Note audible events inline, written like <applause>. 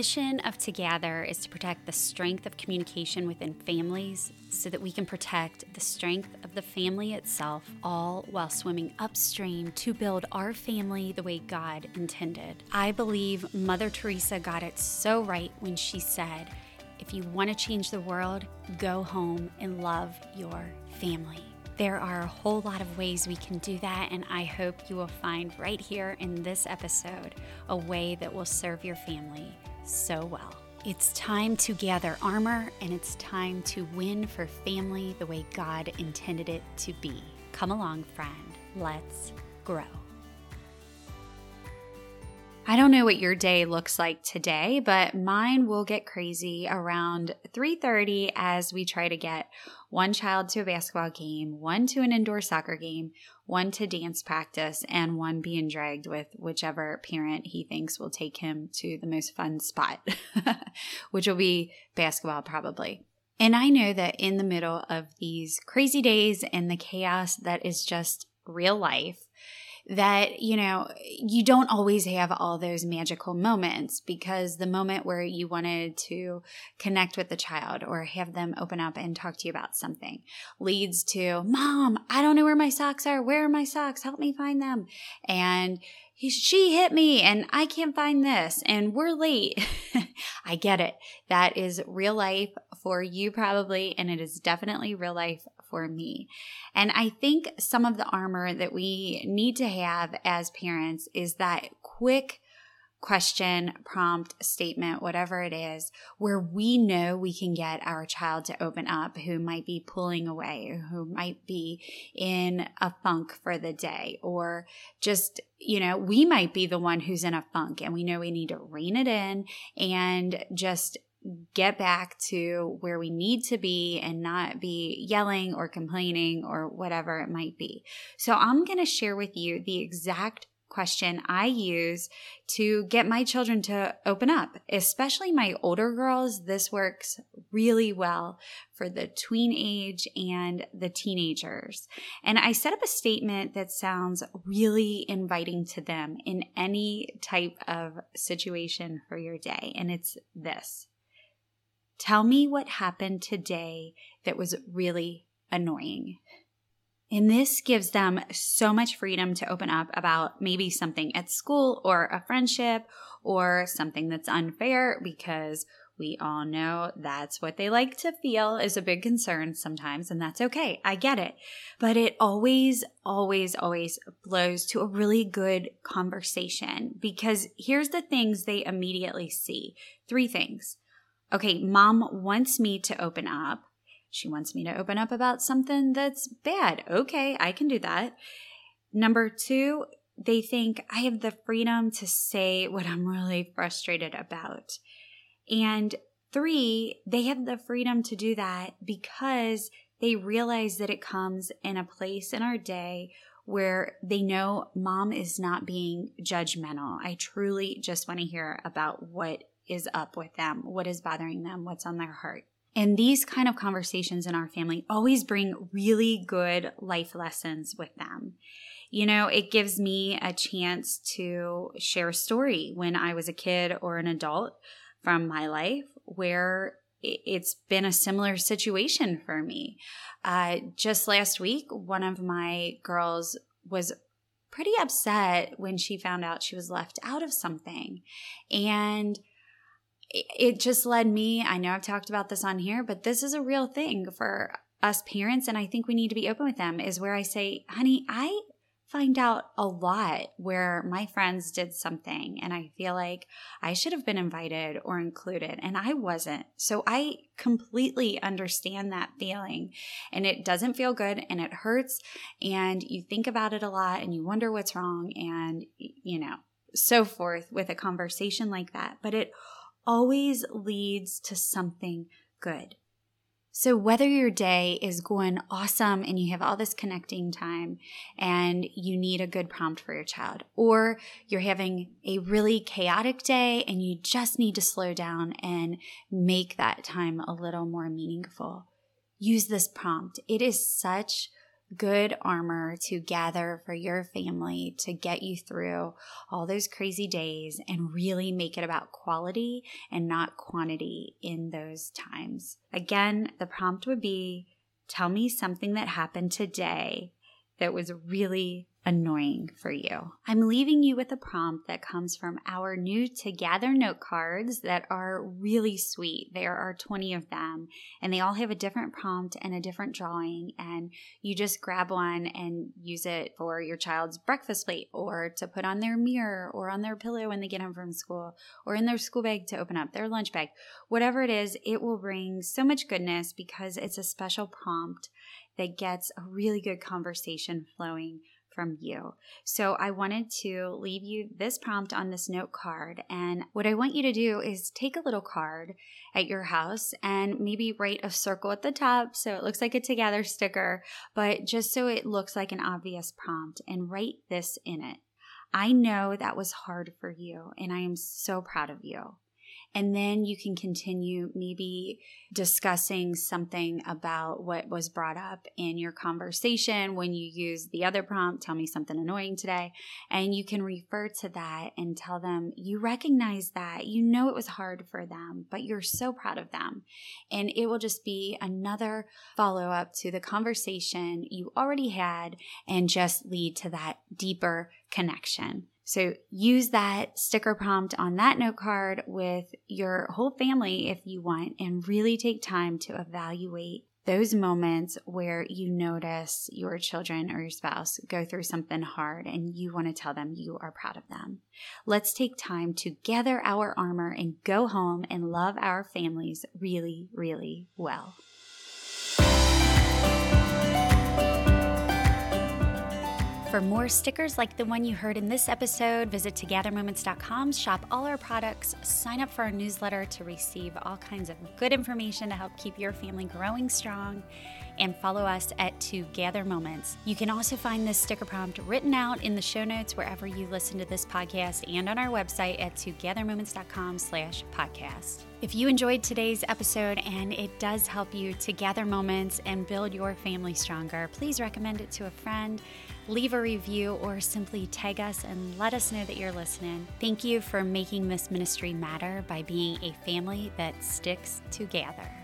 mission of Together is to protect the strength of communication within families so that we can protect the strength of the family itself, all while swimming upstream to build our family the way God intended. I believe Mother Teresa got it so right when she said, if you want to change the world, go home and love your family. There are a whole lot of ways we can do that, and I hope you will find right here in this episode a way that will serve your family so well. It's time to gather armor, and it's time to win for family the way God intended it to be. Come along, friend. Let's grow. I don't know what your day looks like today, but mine will get crazy around 3:30 as we try to get one child to a basketball game, one to an indoor soccer game, one to dance practice, and one being dragged with whichever parent he thinks will take him to the most fun spot, <laughs> which will be basketball probably. And I know that in the middle of these crazy days and the chaos that is just real life, that, you know, you don't always have all those magical moments because the moment where you wanted to connect with the child or have them open up and talk to you about something leads to, Mom, I don't know where my socks are. Where are my socks? Help me find them. And he, she hit me and I can't find this and we're late. <laughs> I get it. That is real life for you probably, and it is definitely real life for me. And I think some of the armor that we need to have as parents is that quick question, prompt, statement, whatever it is, where we know we can get our child to open up who might be pulling away, who might be in a funk for the day, or just, you know, we might be the one who's in a funk and we know we need to rein it in and just get back to where we need to be and not be yelling or complaining or whatever it might be. So, I'm going to share with you the exact question I use to get my children to open up, especially my older girls. This works really well for the tween age and the teenagers. And I set up a statement that sounds really inviting to them in any type of situation for your day. And it's this Tell me what happened today that was really annoying. And this gives them so much freedom to open up about maybe something at school or a friendship or something that's unfair because we all know that's what they like to feel is a big concern sometimes, and that's okay. I get it. But it always, always, always blows to a really good conversation because here's the things they immediately see three things okay, mom wants me to open up. She wants me to open up about something that's bad. Okay, I can do that. Number two, they think I have the freedom to say <laughs> what I'm really frustrated about. And three, they have the freedom to do that because they realize that it comes in a place in our day where they know mom is not being judgmental. I truly just want to hear about what is up with them, what is bothering them, what's on their heart. And these kind of conversations in our family always bring really good life lessons with them. You know, it gives me a chance to share a story when I was a kid or an adult from my life where it's been a similar situation for me. Uh, just last week, one of my girls was pretty upset when she found out she was left out of something. And it just led me, I know I've talked about this on here, but this is a real thing for us parents. And I think we need to be open with them is where I say, honey, I find out a lot where my friends did something and I feel like I should have been invited or included and I wasn't. So I completely understand that feeling and it doesn't feel good and it hurts and you think about it a lot and you wonder what's wrong and, you know, so forth with a conversation like that. But it always leads to something good. So, whether your day is going awesome and you have all this connecting time and you need a good prompt for your child, or you're having a really chaotic day and you just need to slow down and make that time a little more meaningful, use this prompt. It is such good armor to gather for your family to get you through all those crazy days and really make it about quality and not quantity in those times. Again, the prompt would be tell me something that happened today that was really annoying for you. I'm leaving you with a prompt that comes from our new Together note cards that are really sweet. There are 20 of them, and they all have a different prompt and a different drawing. And you just grab one and use it for your child's breakfast plate, or to put on their mirror, or on their pillow when they get home from school, or in their school bag to open up their lunch bag. Whatever it is, it will bring so much goodness because it's a special prompt that gets a really good conversation flowing from you. So I wanted to leave you this prompt on this note card. And what I want you to do is take a little card at your house and maybe write a circle at the top so it looks like a together sticker, but just so it looks like an obvious prompt and write this in it. I know that was hard for you, and I am so proud of you. And then you can continue maybe discussing something about what was brought up in your conversation when you use the other prompt, tell me something annoying today. And you can refer to that and tell them you recognize that. You know it was hard for them, but you're so proud of them. And it will just be another follow up to the conversation you already had and just lead to that deeper connection. So use that sticker prompt on that note card with your whole family if you want, and really take time to evaluate those moments where you notice your children or your spouse go through something hard and you want to tell them you are proud of them. Let's take time to gather our armor and go home and love our families really, really well. For more stickers like the one you heard in this episode, visit togethermoments.com, shop all our products, sign up for our newsletter to receive all kinds of good information to help keep your family growing strong, and follow us at Together Moments. You can also find this sticker prompt written out in the show notes wherever you listen to this podcast and on our website at togethermoments.com slash podcast. If you enjoyed today's episode and it does help you to gather moments and build your family stronger, please recommend it to a friend leave a review, or simply tag us and let us know that you're listening. Thank you for making this ministry matter by being a family that sticks together.